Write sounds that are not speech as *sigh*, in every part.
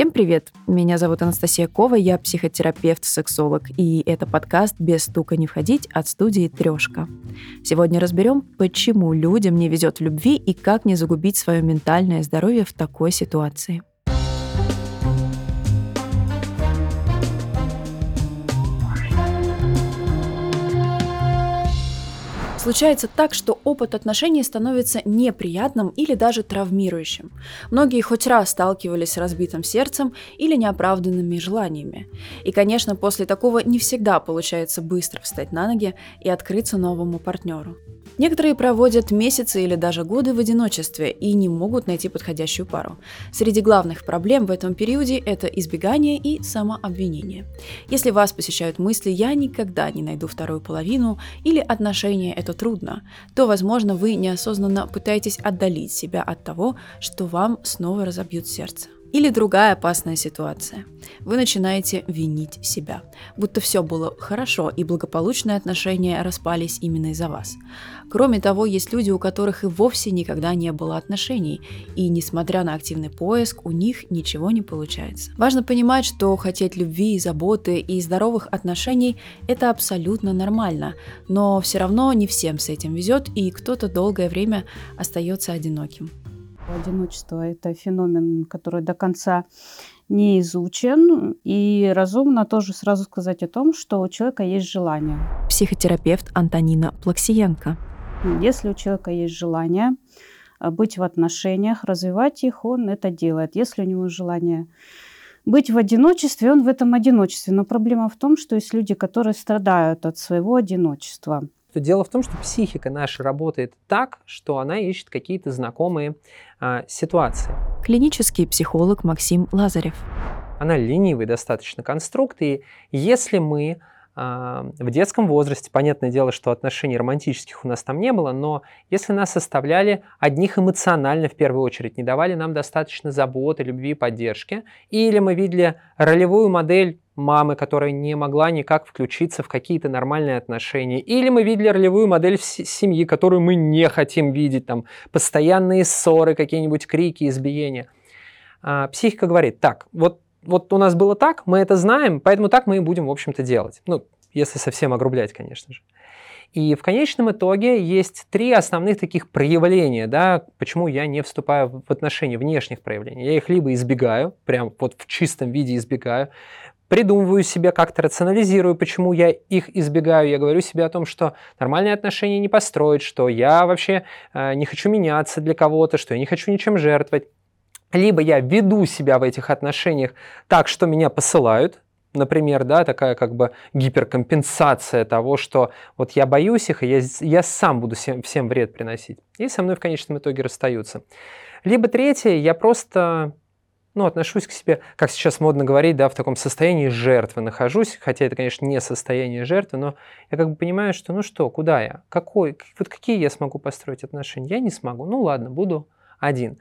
Всем привет! Меня зовут Анастасия Кова, я психотерапевт-сексолог, и это подкаст «Без стука не входить» от студии «Трешка». Сегодня разберем, почему людям не везет в любви и как не загубить свое ментальное здоровье в такой ситуации. Случается так, что опыт отношений становится неприятным или даже травмирующим. Многие хоть раз сталкивались с разбитым сердцем или неоправданными желаниями. И, конечно, после такого не всегда получается быстро встать на ноги и открыться новому партнеру. Некоторые проводят месяцы или даже годы в одиночестве и не могут найти подходящую пару. Среди главных проблем в этом периоде это избегание и самообвинение. Если вас посещают мысли «я никогда не найду вторую половину» или «отношения – это трудно», то, возможно, вы неосознанно пытаетесь отдалить себя от того, что вам снова разобьют сердце. Или другая опасная ситуация. Вы начинаете винить себя, будто все было хорошо и благополучные отношения распались именно из-за вас. Кроме того, есть люди, у которых и вовсе никогда не было отношений, и несмотря на активный поиск, у них ничего не получается. Важно понимать, что хотеть любви, заботы и здоровых отношений – это абсолютно нормально, но все равно не всем с этим везет, и кто-то долгое время остается одиноким. Одиночество – это феномен, который до конца не изучен, и разумно тоже сразу сказать о том, что у человека есть желание. Психотерапевт Антонина Плаксиенко. Если у человека есть желание э, быть в отношениях, развивать их, он это делает. Если у него желание быть в одиночестве, он в этом одиночестве. Но проблема в том, что есть люди, которые страдают от своего одиночества – Дело в том, что психика наша работает так, что она ищет какие-то знакомые а, ситуации. Клинический психолог Максим Лазарев. Она ленивый достаточно конструкт, и если мы в детском возрасте, понятное дело, что отношений романтических у нас там не было, но если нас оставляли одних эмоционально в первую очередь, не давали нам достаточно заботы, любви и поддержки, или мы видели ролевую модель мамы, которая не могла никак включиться в какие-то нормальные отношения. Или мы видели ролевую модель семьи, которую мы не хотим видеть, там постоянные ссоры, какие-нибудь крики, избиения. А, психика говорит, так, вот, вот у нас было так, мы это знаем, поэтому так мы и будем, в общем-то, делать. Ну, если совсем огрублять, конечно же. И в конечном итоге есть три основных таких проявления, да, почему я не вступаю в отношения внешних проявлений. Я их либо избегаю, прям вот в чистом виде избегаю, придумываю себе, как-то рационализирую, почему я их избегаю. Я говорю себе о том, что нормальные отношения не построить, что я вообще э, не хочу меняться для кого-то, что я не хочу ничем жертвовать. Либо я веду себя в этих отношениях так, что меня посылают, например, да, такая как бы гиперкомпенсация того, что вот я боюсь их, и я, я сам буду всем, всем вред приносить. И со мной в конечном итоге расстаются. Либо третье, я просто ну, отношусь к себе, как сейчас модно говорить, да, в таком состоянии жертвы нахожусь, хотя это, конечно, не состояние жертвы, но я как бы понимаю, что ну что, куда я, какой, вот какие я смогу построить отношения, я не смогу, ну ладно, буду один.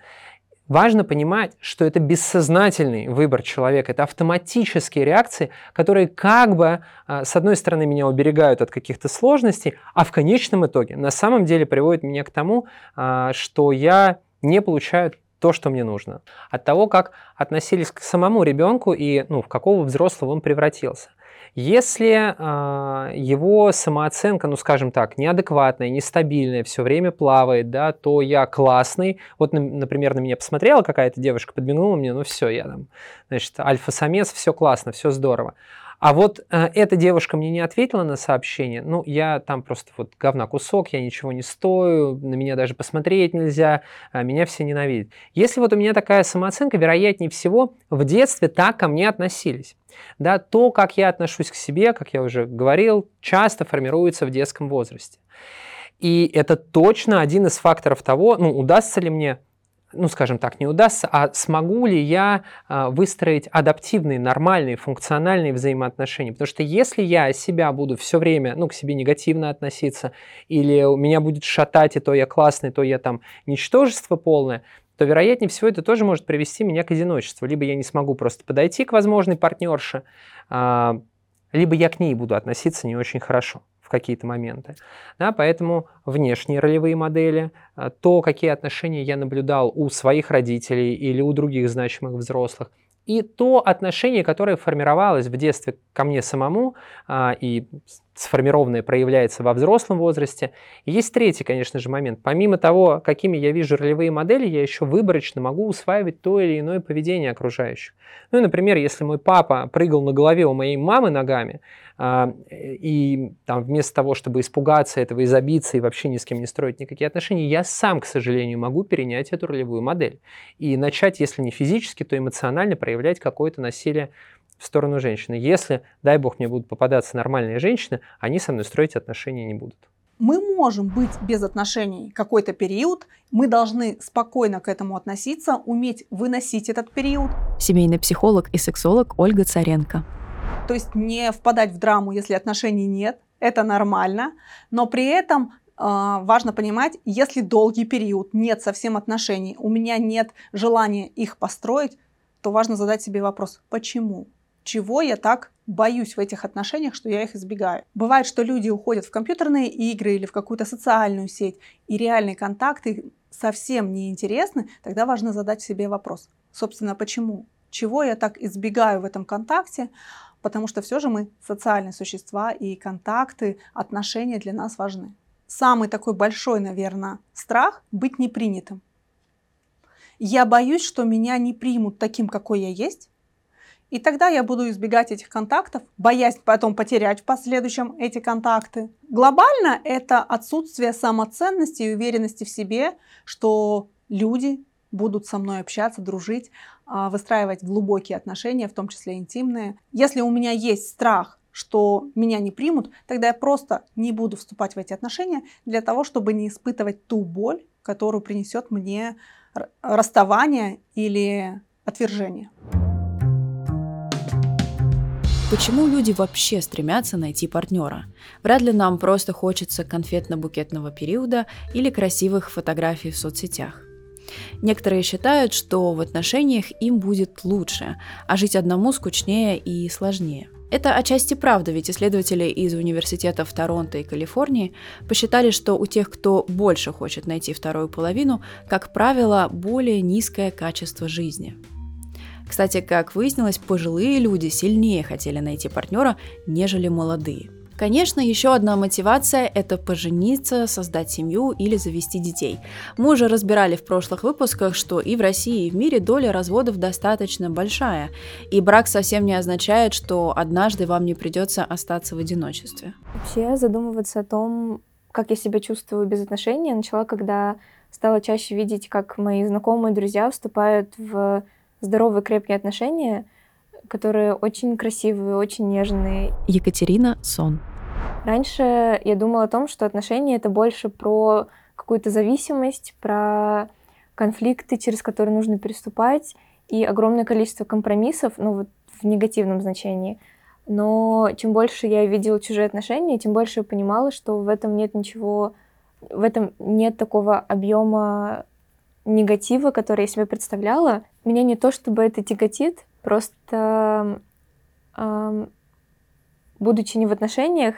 Важно понимать, что это бессознательный выбор человека, это автоматические реакции, которые как бы, а, с одной стороны, меня уберегают от каких-то сложностей, а в конечном итоге на самом деле приводят меня к тому, а, что я не получаю то, что мне нужно. От того, как относились к самому ребенку и ну, в какого взрослого он превратился. Если э, его самооценка, ну скажем так, неадекватная, нестабильная, все время плавает, да, то я классный. Вот, например, на меня посмотрела какая-то девушка, подмигнула мне, ну все, я там, значит, альфа-самец, все классно, все здорово. А вот э, эта девушка мне не ответила на сообщение, ну, я там просто вот говна кусок, я ничего не стою, на меня даже посмотреть нельзя, э, меня все ненавидят. Если вот у меня такая самооценка, вероятнее всего, в детстве так ко мне относились. Да, то, как я отношусь к себе, как я уже говорил, часто формируется в детском возрасте. И это точно один из факторов того, ну, удастся ли мне ну, скажем так, не удастся, а смогу ли я а, выстроить адаптивные, нормальные, функциональные взаимоотношения. Потому что если я себя буду все время, ну, к себе негативно относиться, или меня будет шатать, и то я классный, то я там ничтожество полное, то, вероятнее всего, это тоже может привести меня к одиночеству. Либо я не смогу просто подойти к возможной партнерше, а, либо я к ней буду относиться не очень хорошо в какие-то моменты. Да, поэтому внешние ролевые модели, а, то, какие отношения я наблюдал у своих родителей или у других значимых взрослых, И то отношение, которое формировалось в детстве ко мне самому а, и сформированное проявляется во взрослом возрасте. И есть третий, конечно же, момент. Помимо того, какими я вижу ролевые модели, я еще выборочно могу усваивать то или иное поведение окружающих. Ну, например, если мой папа прыгал на голове у моей мамы ногами, а, и там, вместо того, чтобы испугаться этого и забиться, и вообще ни с кем не строить никакие отношения, я сам, к сожалению, могу перенять эту ролевую модель и начать, если не физически, то эмоционально проявлять какое-то насилие в сторону женщины. Если, дай бог, мне будут попадаться нормальные женщины, они со мной строить отношения не будут. Мы можем быть без отношений какой-то период, мы должны спокойно к этому относиться, уметь выносить этот период. Семейный психолог и сексолог Ольга Царенко. То есть не впадать в драму, если отношений нет, это нормально, но при этом э, важно понимать, если долгий период нет совсем отношений, у меня нет желания их построить, то важно задать себе вопрос, почему? Чего я так боюсь в этих отношениях, что я их избегаю. Бывает, что люди уходят в компьютерные игры или в какую-то социальную сеть, и реальные контакты совсем не интересны, тогда важно задать себе вопрос, собственно, почему? Чего я так избегаю в этом контакте? Потому что все же мы социальные существа, и контакты, отношения для нас важны. Самый такой большой, наверное, страх — быть непринятым. Я боюсь, что меня не примут таким, какой я есть, и тогда я буду избегать этих контактов, боясь потом потерять в последующем эти контакты. Глобально это отсутствие самоценности и уверенности в себе, что люди будут со мной общаться, дружить, а, выстраивать глубокие отношения, в том числе интимные. Если у меня есть страх, что меня не примут, тогда я просто не буду вступать в эти отношения для того, чтобы не испытывать ту боль, которую принесет мне расставание или отвержение. Почему люди вообще стремятся найти партнера? Вряд ли нам просто хочется конфетно-букетного периода или красивых фотографий в соцсетях. Некоторые считают, что в отношениях им будет лучше, а жить одному скучнее и сложнее. Это отчасти правда, ведь исследователи из университетов Торонто и Калифорнии посчитали, что у тех, кто больше хочет найти вторую половину, как правило, более низкое качество жизни. Кстати, как выяснилось, пожилые люди сильнее хотели найти партнера, нежели молодые. Конечно, еще одна мотивация – это пожениться, создать семью или завести детей. Мы уже разбирали в прошлых выпусках, что и в России, и в мире доля разводов достаточно большая, и брак совсем не означает, что однажды вам не придется остаться в одиночестве. Вообще задумываться о том, как я себя чувствую без отношений, начала, когда стала чаще видеть, как мои знакомые друзья вступают в здоровые, крепкие отношения, которые очень красивые, очень нежные. Екатерина Сон. Раньше я думала о том, что отношения это больше про какую-то зависимость, про конфликты, через которые нужно переступать, и огромное количество компромиссов, ну вот в негативном значении. Но чем больше я видела чужие отношения, тем больше я понимала, что в этом нет ничего, в этом нет такого объема негатива, который я себе представляла, меня не то чтобы это тяготит, просто эм, будучи не в отношениях,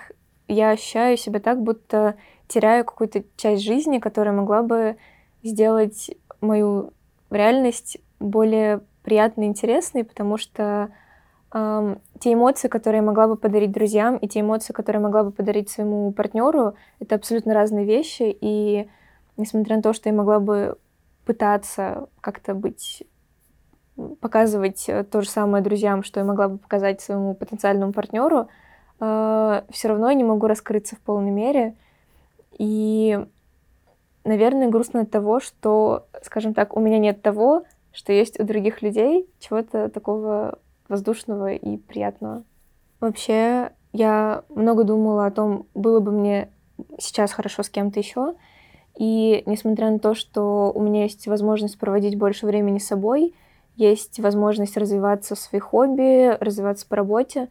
я ощущаю себя так, будто теряю какую-то часть жизни, которая могла бы сделать мою реальность более приятной и интересной, потому что эм, те эмоции, которые я могла бы подарить друзьям, и те эмоции, которые я могла бы подарить своему партнеру, это абсолютно разные вещи. И несмотря на то, что я могла бы пытаться как-то быть показывать э, то же самое друзьям, что я могла бы показать своему потенциальному партнеру, э, все равно я не могу раскрыться в полной мере. И, наверное, грустно от того, что, скажем так, у меня нет того, что есть у других людей, чего-то такого воздушного и приятного. Вообще, я много думала о том, было бы мне сейчас хорошо с кем-то еще, и несмотря на то, что у меня есть возможность проводить больше времени с собой, есть возможность развиваться в своих хобби, развиваться по работе,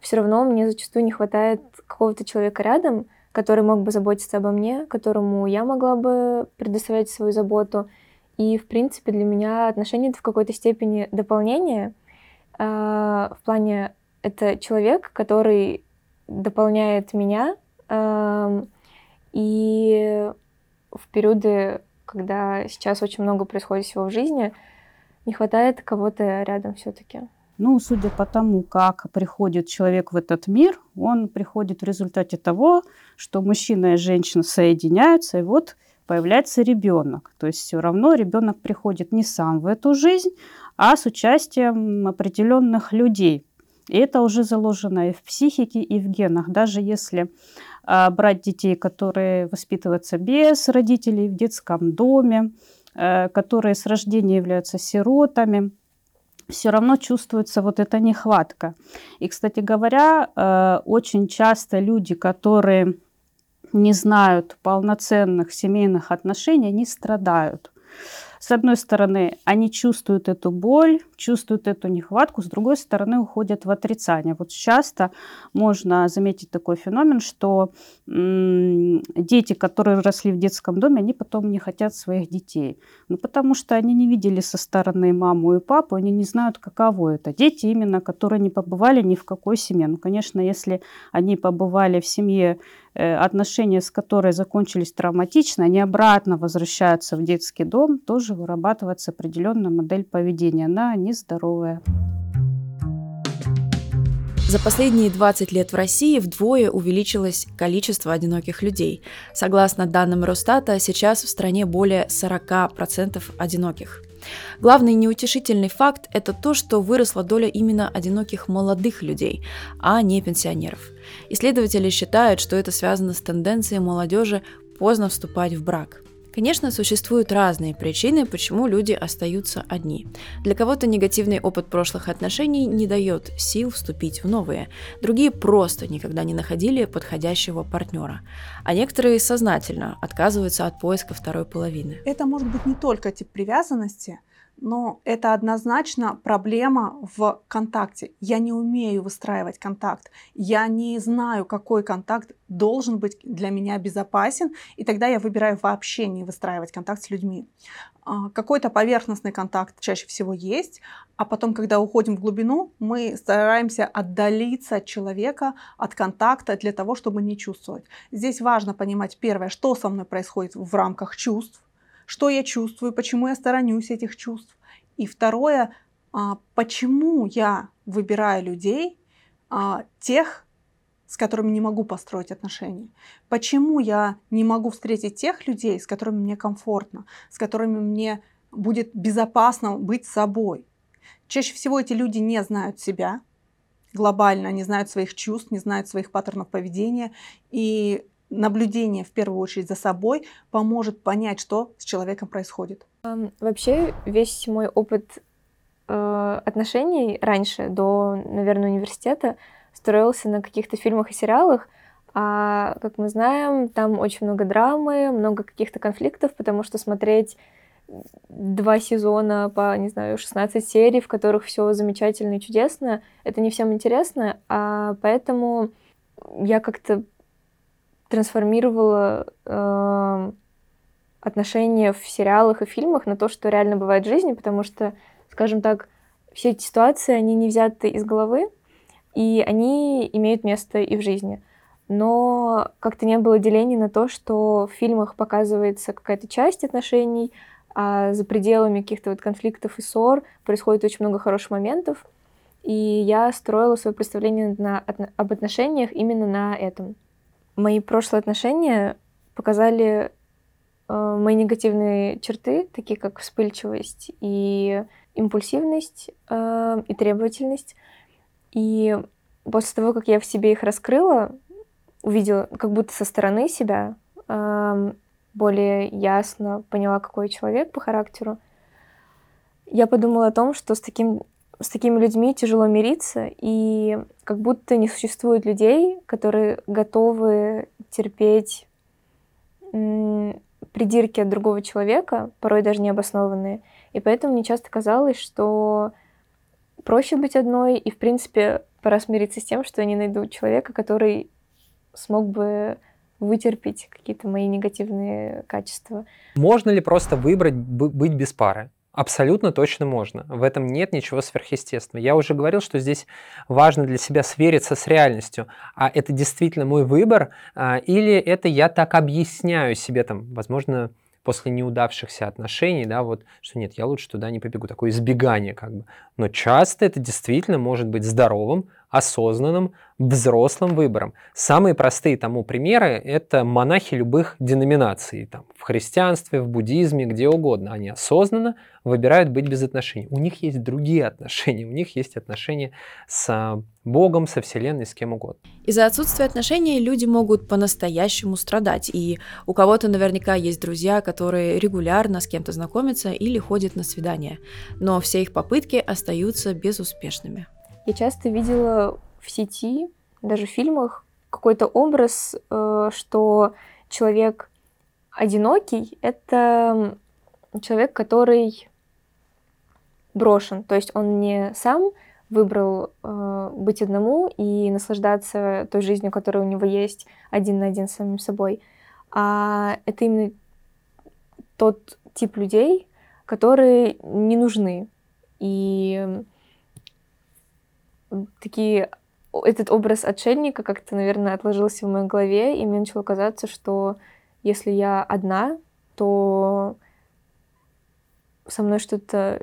все равно мне зачастую не хватает какого-то человека рядом, который мог бы заботиться обо мне, которому я могла бы предоставлять свою заботу. И, в принципе, для меня отношения это в какой-то степени дополнение. Э, в плане это человек, который дополняет меня. И в периоды, когда сейчас очень много происходит всего в жизни, не хватает кого-то рядом все-таки. Ну, судя по тому, как приходит человек в этот мир, он приходит в результате того, что мужчина и женщина соединяются, и вот появляется ребенок. То есть все равно ребенок приходит не сам в эту жизнь, а с участием определенных людей. И это уже заложено и в психике, и в генах. Даже если брать детей, которые воспитываются без родителей в детском доме, а, которые с рождения являются сиротами, все равно чувствуется вот эта нехватка. И, кстати говоря, э, очень часто люди, которые не знают полноценных семейных отношений, они страдают. С одной стороны, они чувствуют эту боль, чувствуют эту нехватку, с другой стороны, уходят в отрицание. Вот часто можно заметить такой феномен, что м- дети, которые росли в детском доме, они потом не хотят своих детей. Ну, потому что они не видели со стороны маму и папу, они не знают, каково это. Дети именно, которые не побывали ни в какой семье. Ну, конечно, если они побывали в семье отношения с которой закончились травматично, они обратно возвращаются в детский дом, тоже вырабатывается определенная модель поведения. Она нездоровая. За последние 20 лет в России вдвое увеличилось количество одиноких людей. Согласно данным Росстата, сейчас в стране более 40% одиноких. Главный неутешительный факт – это то, что выросла доля именно одиноких молодых людей, а не пенсионеров. Исследователи считают, что это связано с тенденцией молодежи поздно вступать в брак. Конечно, существуют разные причины, почему люди остаются одни. Для кого-то негативный опыт прошлых отношений не дает сил вступить в новые, другие просто никогда не находили подходящего партнера, а некоторые сознательно отказываются от поиска второй половины. Это может быть не только тип привязанности – но это однозначно проблема в контакте. Я не умею выстраивать контакт. Я не знаю, какой контакт должен быть для меня безопасен, и тогда я выбираю вообще не выстраивать контакт с людьми. А, какой-то поверхностный контакт чаще всего есть, а потом, когда уходим в глубину, мы стараемся отдалиться от человека, от контакта для того, чтобы не чувствовать. Здесь важно понимать, первое, что со мной происходит в рамках чувств, что я чувствую, почему я сторонюсь этих чувств. И второе, а, почему я выбираю людей, а, тех, с которыми не могу построить отношения. Почему я не могу встретить тех людей, с которыми мне комфортно, с которыми мне будет безопасно быть собой. Чаще всего эти люди не знают себя глобально, не знают своих чувств, не знают своих паттернов поведения. И наблюдение в первую очередь за собой поможет понять, что с человеком происходит. Вообще весь мой опыт э, отношений раньше, до, наверное, университета, строился на каких-то фильмах и сериалах, а, как мы знаем, там очень много драмы, много каких-то конфликтов, потому что смотреть два сезона по, не знаю, 16 серий, в которых все замечательно и чудесно, это не всем интересно, а поэтому я как-то трансформировала э, отношения в сериалах и фильмах на то, что реально бывает в жизни, потому что, скажем так, все эти ситуации, они не взяты из головы, и они имеют место и в жизни. Но как-то не было деления на то, что в фильмах показывается какая-то часть отношений, а за пределами каких-то вот конфликтов и ссор происходит очень много хороших моментов. И я строила свое представление на, об отношениях именно на этом мои прошлые отношения показали э, мои негативные черты, такие как вспыльчивость и импульсивность э, и требовательность. И после того, как я в себе их раскрыла, увидела как будто со стороны себя, более ясно поняла, какой человек по характеру, я подумала о том, что с таким с такими людьми тяжело мириться, и как будто не существует людей, которые готовы терпеть придирки от другого человека, порой даже необоснованные. И поэтому мне часто казалось, что проще быть одной, и, в принципе, пора смириться с тем, что я не найду человека, который смог бы вытерпеть какие-то мои негативные качества. Можно ли просто выбрать быть без пары? Абсолютно точно можно. В этом нет ничего сверхъестественного. Я уже говорил, что здесь важно для себя свериться с реальностью. А это действительно мой выбор, а, или это я так объясняю себе, там, возможно, после неудавшихся отношений, да, вот, что нет, я лучше туда не побегу, такое избегание как бы. Но часто это действительно может быть здоровым, осознанным, взрослым выбором. Самые простые тому примеры – это монахи любых деноминаций, там, в христианстве, в буддизме, где угодно. Они осознанно выбирают быть без отношений. У них есть другие *laughs* отношения, у них есть отношения с Богом, со Вселенной, с кем угодно. Из-за отсутствия отношений люди могут по-настоящему страдать, и у кого-то наверняка есть друзья, которые регулярно с кем-то знакомятся или ходят на свидания, но все их попытки остаются безуспешными. Я часто видела в сети, даже в фильмах, какой-то образ, э, что человек одинокий — это человек, который брошен. То есть он не сам выбрал э, быть одному и наслаждаться той жизнью, которая у него есть один на один с самим собой, а это именно тот тип людей, которые не нужны. И такие этот образ отшельника как-то, наверное, отложился в моей голове, и мне начало казаться, что если я одна, то со мной что-то,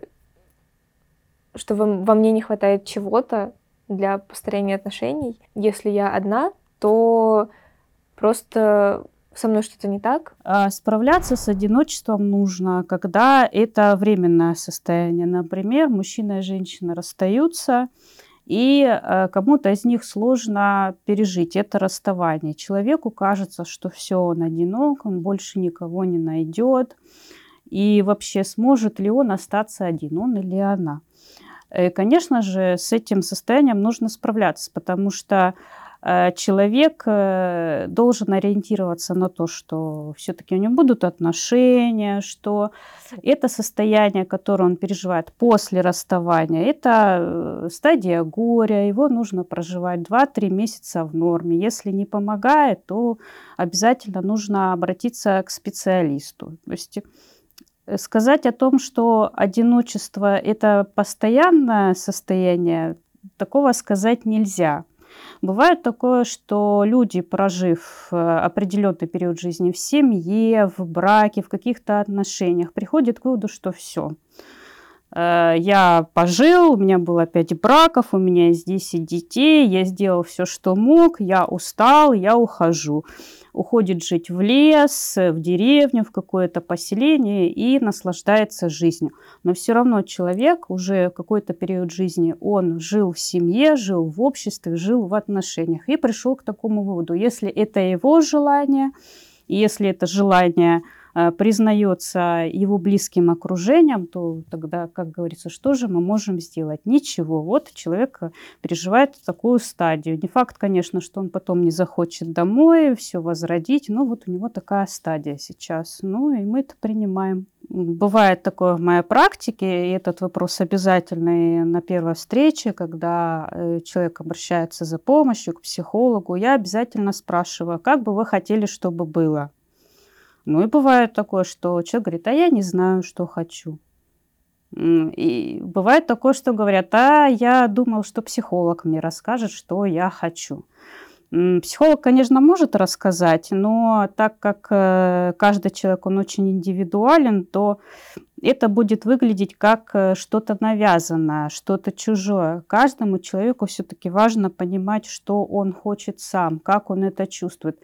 что во, во мне не хватает чего-то для построения отношений. Если я одна, то просто со мной что-то не так? А справляться с одиночеством нужно, когда это временное состояние. Например, мужчина и женщина расстаются, и э, кому-то из них сложно пережить это расставание. Человеку кажется, что все, он одинок, он больше никого не найдет. И вообще, сможет ли он остаться один, он или она. И, э, конечно же, с этим состоянием нужно справляться, потому что человек э, должен ориентироваться на то, что все-таки у него будут отношения, что это состояние, которое он переживает после расставания, это э, стадия горя, его нужно проживать 2-3 месяца в норме. Если не помогает, то обязательно нужно обратиться к специалисту. То есть сказать о том, что одиночество – это постоянное состояние, такого сказать нельзя. Бывает такое, что люди, прожив э, определенный период жизни в семье, в браке, в каких-то отношениях, приходят к выводу, что все. Э, я пожил, у меня было пять браков, у меня есть 10 детей, я сделал все, что мог, я устал, я ухожу уходит жить в лес, в деревню, в какое-то поселение и наслаждается жизнью. Но все равно человек уже какой-то период жизни, он жил в семье, жил в обществе, жил в отношениях и пришел к такому выводу. Если это его желание, и если это желание признается его близким окружением, то тогда, как говорится, что же мы можем сделать? Ничего. Вот человек э, переживает такую стадию. Не факт, конечно, что он потом не захочет домой все возродить, но вот у него такая стадия сейчас. Ну и мы это принимаем. Бывает такое в моей практике, и этот вопрос обязательный на первой встрече, когда э, человек обращается за помощью к психологу, я обязательно спрашиваю, как бы вы хотели, чтобы было. Ну и бывает такое, что человек говорит, а я не знаю, что хочу. И бывает такое, что говорят, а я думал, что психолог мне расскажет, что я хочу. Психолог, конечно, может рассказать, но так как э, каждый человек, он очень индивидуален, то это будет выглядеть как э, что-то навязанное, что-то чужое. Каждому человеку все-таки важно понимать, что он хочет сам, как он это чувствует.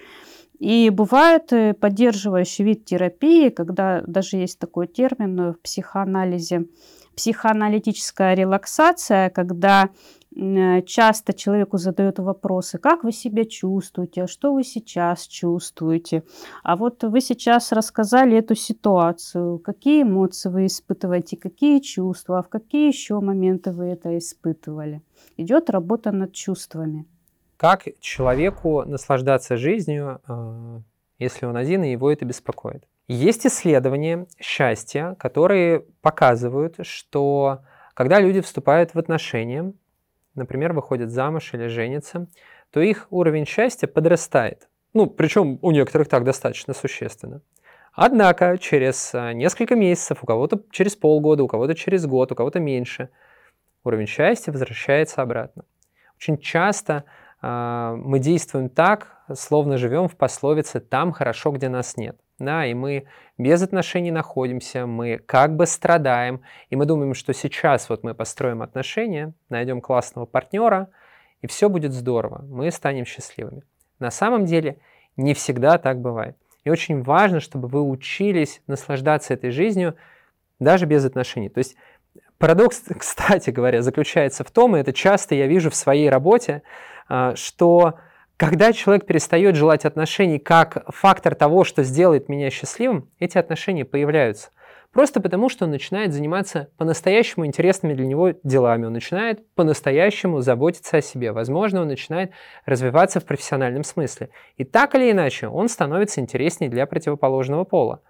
И бывает э, поддерживающий вид терапии, когда даже есть такой термин в психоанализе, психоаналитическая релаксация, когда э, часто человеку задают вопросы, как вы себя чувствуете, что вы сейчас чувствуете. А вот вы сейчас рассказали эту ситуацию, какие эмоции вы испытываете, какие чувства, а в какие еще моменты вы это испытывали. Идет работа над чувствами. Как человеку наслаждаться жизнью, а, если он один и его это беспокоит? Есть исследования счастья, которые показывают, что когда люди вступают в отношения, например, выходят замуж или женятся, то их уровень счастья подрастает. Ну, причем у некоторых так достаточно существенно. Однако через а, несколько месяцев, у кого-то через полгода, у кого-то через год, у кого-то меньше, уровень счастья возвращается обратно. Очень часто мы действуем так, словно живем в пословице «там хорошо, где нас нет». да, и мы без отношений находимся, мы как бы страдаем, и мы думаем, что сейчас вот мы построим отношения, найдем классного партнера, и все будет здорово, мы станем счастливыми. На самом деле не всегда так бывает. И очень важно, чтобы вы учились наслаждаться этой жизнью даже без отношений. То есть парадокс, *laughs* кстати говоря, заключается в том, и это часто я вижу в своей работе, а, что когда человек перестает желать отношений как фактор того, что сделает меня счастливым, эти отношения появляются. Просто потому, что он начинает заниматься по-настоящему интересными для него делами, он начинает по-настоящему заботиться о себе, возможно, он начинает развиваться в профессиональном смысле. И так или иначе, он становится интереснее для противоположного пола.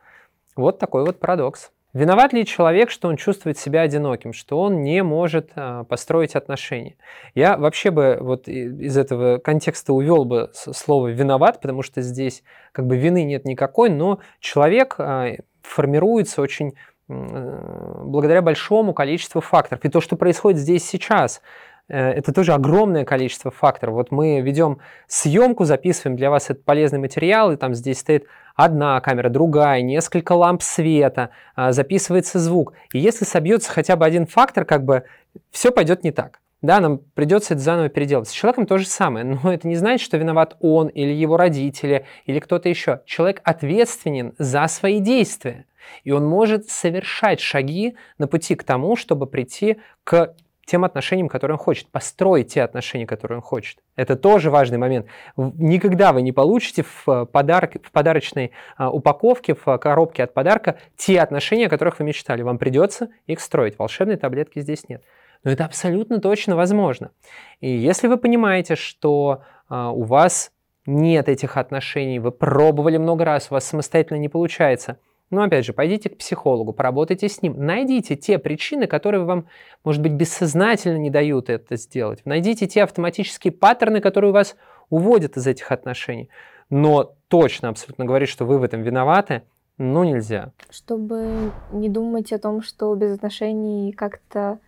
Вот такой вот парадокс. Виноват ли человек, что он чувствует себя одиноким, что он не может а, построить отношения? Я вообще бы вот из этого контекста увел бы слово «виноват», потому что здесь как бы вины нет никакой, но человек а, формируется очень э, благодаря большому количеству факторов. И то, что происходит здесь сейчас, Э, это тоже огромное количество факторов. Вот мы ведем съемку, записываем для вас этот полезный материал, и там здесь стоит одна камера, другая, несколько ламп света, а, записывается звук. И если собьется хотя бы один фактор, как бы все пойдет не так. Да, нам придется это заново переделать. С человеком то же самое, *laughs* но это не значит, что виноват он или его родители или кто-то еще. Человек ответственен за свои действия. И он может совершать шаги на пути к тому, чтобы прийти к тем отношениям, которые он хочет, построить те отношения, которые он хочет. Это тоже важный момент. Никогда вы не получите в, э, подарок, в подарочной а, упаковке, в э, коробке от подарка те отношения, о которых вы мечтали. Вам придется их строить. Волшебной таблетки здесь нет. Но это абсолютно точно возможно. И если вы понимаете, что у вас нет этих отношений, вы пробовали много раз, у вас самостоятельно не получается – но опять же, пойдите к психологу, поработайте с ним, найдите те причины, которые вам, может быть, бессознательно не дают это сделать. Найдите те автоматические паттерны, которые вас уводят из этих отношений. Но точно, абсолютно говорить, что вы в этом виноваты, ну нельзя. Чтобы не думать о том, что без отношений как-то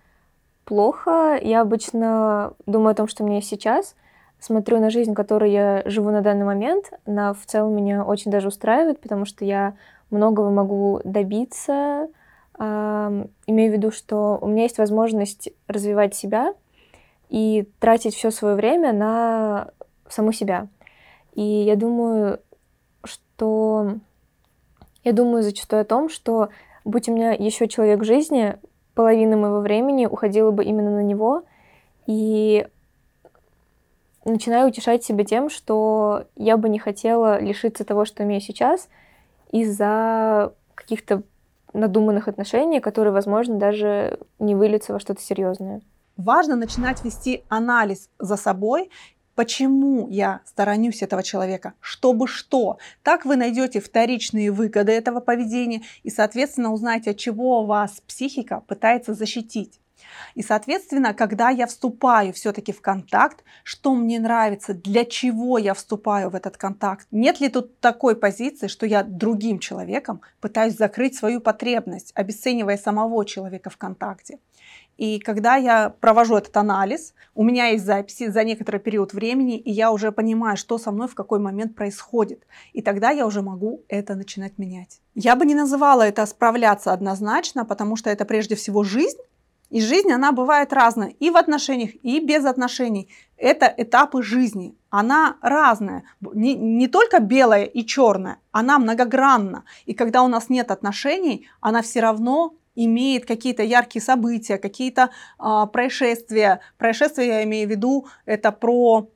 плохо, я обычно думаю о том, что у меня сейчас, смотрю на жизнь, которой я живу на данный момент, она в целом меня очень даже устраивает, потому что я многого могу добиться. Имею в виду, что у меня есть возможность развивать себя и тратить все свое время на саму себя. И я думаю, что я думаю зачастую о том, что будь у меня еще человек в жизни, половина моего времени уходила бы именно на него. И начинаю утешать себя тем, что я бы не хотела лишиться того, что имею сейчас, из-за каких-то надуманных отношений, которые, возможно, даже не выльются во что-то серьезное. Важно начинать вести анализ за собой почему я сторонюсь этого человека, чтобы что. Так вы найдете вторичные выгоды этого поведения и, соответственно, узнаете, от чего вас психика пытается защитить. И, соответственно, когда я вступаю все-таки в контакт, что мне нравится, для чего я вступаю в этот контакт, нет ли тут такой позиции, что я другим человеком пытаюсь закрыть свою потребность, обесценивая самого человека в контакте. И когда я провожу этот анализ, у меня есть записи за некоторый период времени, и я уже понимаю, что со мной в какой момент происходит. И тогда я уже могу это начинать менять. Я бы не называла это справляться однозначно, потому что это прежде всего жизнь, и жизнь, она бывает разная и в отношениях, и без отношений. Это этапы жизни. Она разная. Не, не только белая и черная, она многогранна. И когда у нас нет отношений, она все равно имеет какие-то яркие события, какие-то а, происшествия. Происшествия, я имею в виду, это про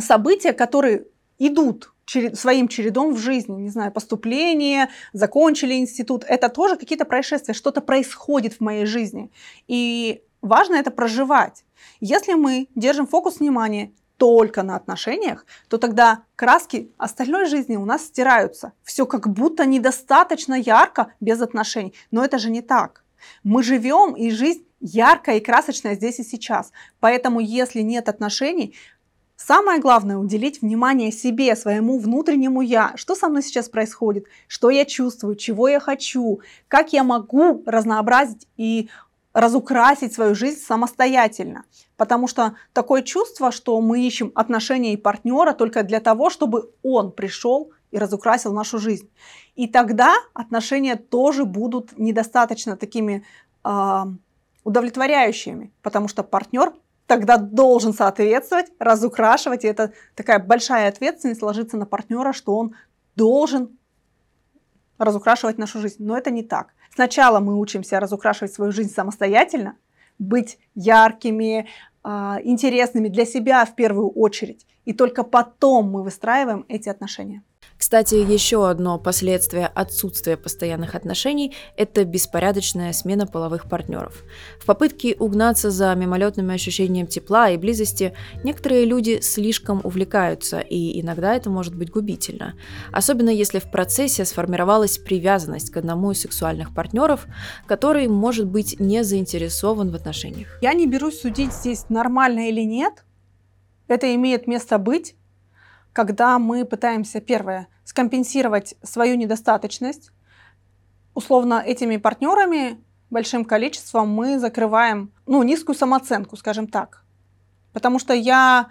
события, которые идут своим чередом в жизни, не знаю, поступление, закончили институт, это тоже какие-то происшествия, что-то происходит в моей жизни. И важно это проживать. Если мы держим фокус внимания только на отношениях, то тогда краски остальной жизни у нас стираются. Все как будто недостаточно ярко без отношений. Но это же не так. Мы живем, и жизнь яркая и красочная здесь и сейчас. Поэтому, если нет отношений, Самое главное уделить внимание себе, своему внутреннему я. Что со мной сейчас происходит? Что я чувствую? Чего я хочу? Как я могу разнообразить и разукрасить свою жизнь самостоятельно? Потому что такое чувство, что мы ищем отношения и партнера только для того, чтобы он пришел и разукрасил нашу жизнь. И тогда отношения тоже будут недостаточно такими э, удовлетворяющими, потому что партнер тогда должен соответствовать, разукрашивать. И это такая большая ответственность ложится на партнера, что он должен разукрашивать нашу жизнь. Но это не так. Сначала мы учимся разукрашивать свою жизнь самостоятельно, быть яркими, а, интересными для себя в первую очередь. И только потом мы выстраиваем эти отношения. Кстати, еще одно последствие отсутствия постоянных отношений – это беспорядочная смена половых партнеров. В попытке угнаться за мимолетным ощущением тепла и близости некоторые люди слишком увлекаются, и иногда это может быть губительно. Особенно если в процессе сформировалась привязанность к одному из сексуальных партнеров, который может быть не заинтересован в отношениях. Я не берусь судить здесь нормально или нет. Это имеет место быть когда мы пытаемся, первое, скомпенсировать свою недостаточность. Условно, этими партнерами, большим количеством, мы закрываем ну, низкую самооценку, скажем так. Потому что я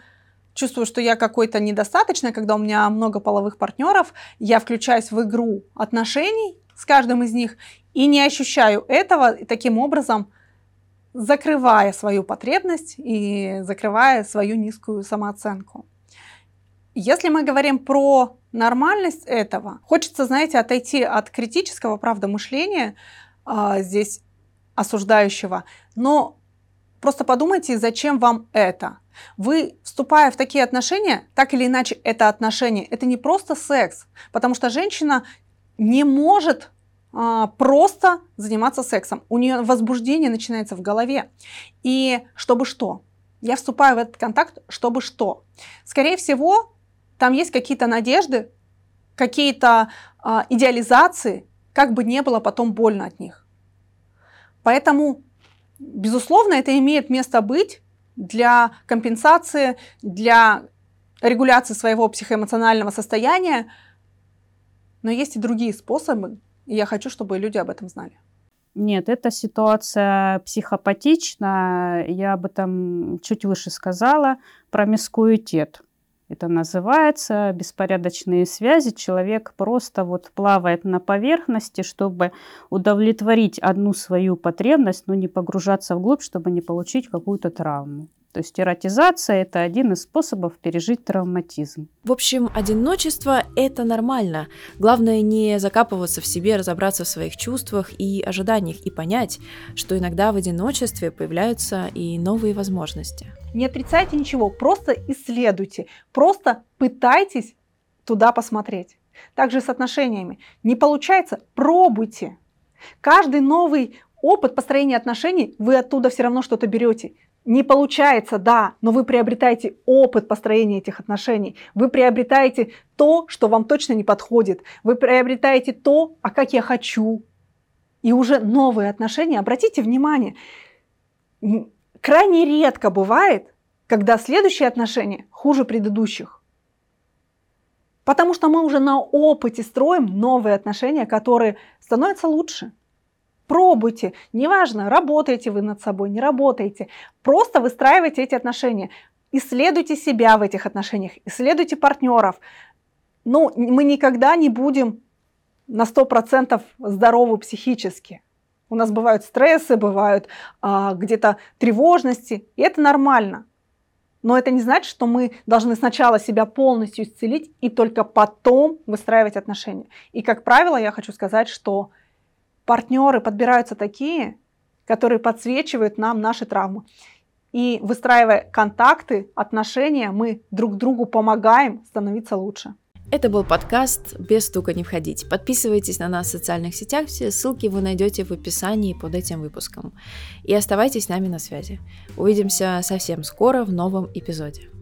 чувствую, что я какой-то недостаточный, когда у меня много половых партнеров, я включаюсь в игру отношений с каждым из них и не ощущаю этого, таким образом закрывая свою потребность и закрывая свою низкую самооценку. Если мы говорим про нормальность этого, хочется, знаете, отойти от критического, правда, мышления а, здесь осуждающего, но просто подумайте, зачем вам это. Вы, вступая в такие отношения, так или иначе, это отношения, это не просто секс, потому что женщина не может а, просто заниматься сексом. У нее возбуждение начинается в голове. И чтобы что? Я вступаю в этот контакт, чтобы что? Скорее всего, там есть какие-то надежды, какие-то а, идеализации, как бы не было потом больно от них. Поэтому, безусловно, это имеет место быть для компенсации, для регуляции своего психоэмоционального состояния, но есть и другие способы, и я хочу, чтобы люди об этом знали. Нет, эта ситуация психопатична. Я об этом чуть выше сказала. Промискуитет. Это называется беспорядочные связи. Человек просто вот плавает на поверхности, чтобы удовлетворить одну свою потребность, но не погружаться вглубь, чтобы не получить какую-то травму. То есть эротизация – это один из способов пережить травматизм. В общем, одиночество – это нормально. Главное не закапываться в себе, разобраться в своих чувствах и ожиданиях и понять, что иногда в одиночестве появляются и новые возможности. Не отрицайте ничего, просто исследуйте, просто пытайтесь туда посмотреть. Также с отношениями. Не получается, пробуйте. Каждый новый опыт построения отношений, вы оттуда все равно что-то берете. Не получается, да, но вы приобретаете опыт построения этих отношений. Вы приобретаете то, что вам точно не подходит. Вы приобретаете то, а как я хочу. И уже новые отношения, обратите внимание, крайне редко бывает, когда следующие отношения хуже предыдущих. Потому что мы уже на опыте строим новые отношения, которые становятся лучше. Пробуйте, неважно, работаете вы над собой, не работаете, просто выстраивайте эти отношения, исследуйте себя в этих отношениях, исследуйте партнеров. Ну, мы никогда не будем на 100% здоровы психически. У нас бывают стрессы, бывают а, где-то тревожности, и это нормально. Но это не значит, что мы должны сначала себя полностью исцелить и только потом выстраивать отношения. И, как правило, я хочу сказать, что партнеры подбираются такие, которые подсвечивают нам наши травмы. И выстраивая контакты, отношения, мы друг другу помогаем становиться лучше. Это был подкаст «Без стука не входить». Подписывайтесь на нас в социальных сетях, все ссылки вы найдете в описании под этим выпуском. И оставайтесь с нами на связи. Увидимся совсем скоро в новом эпизоде.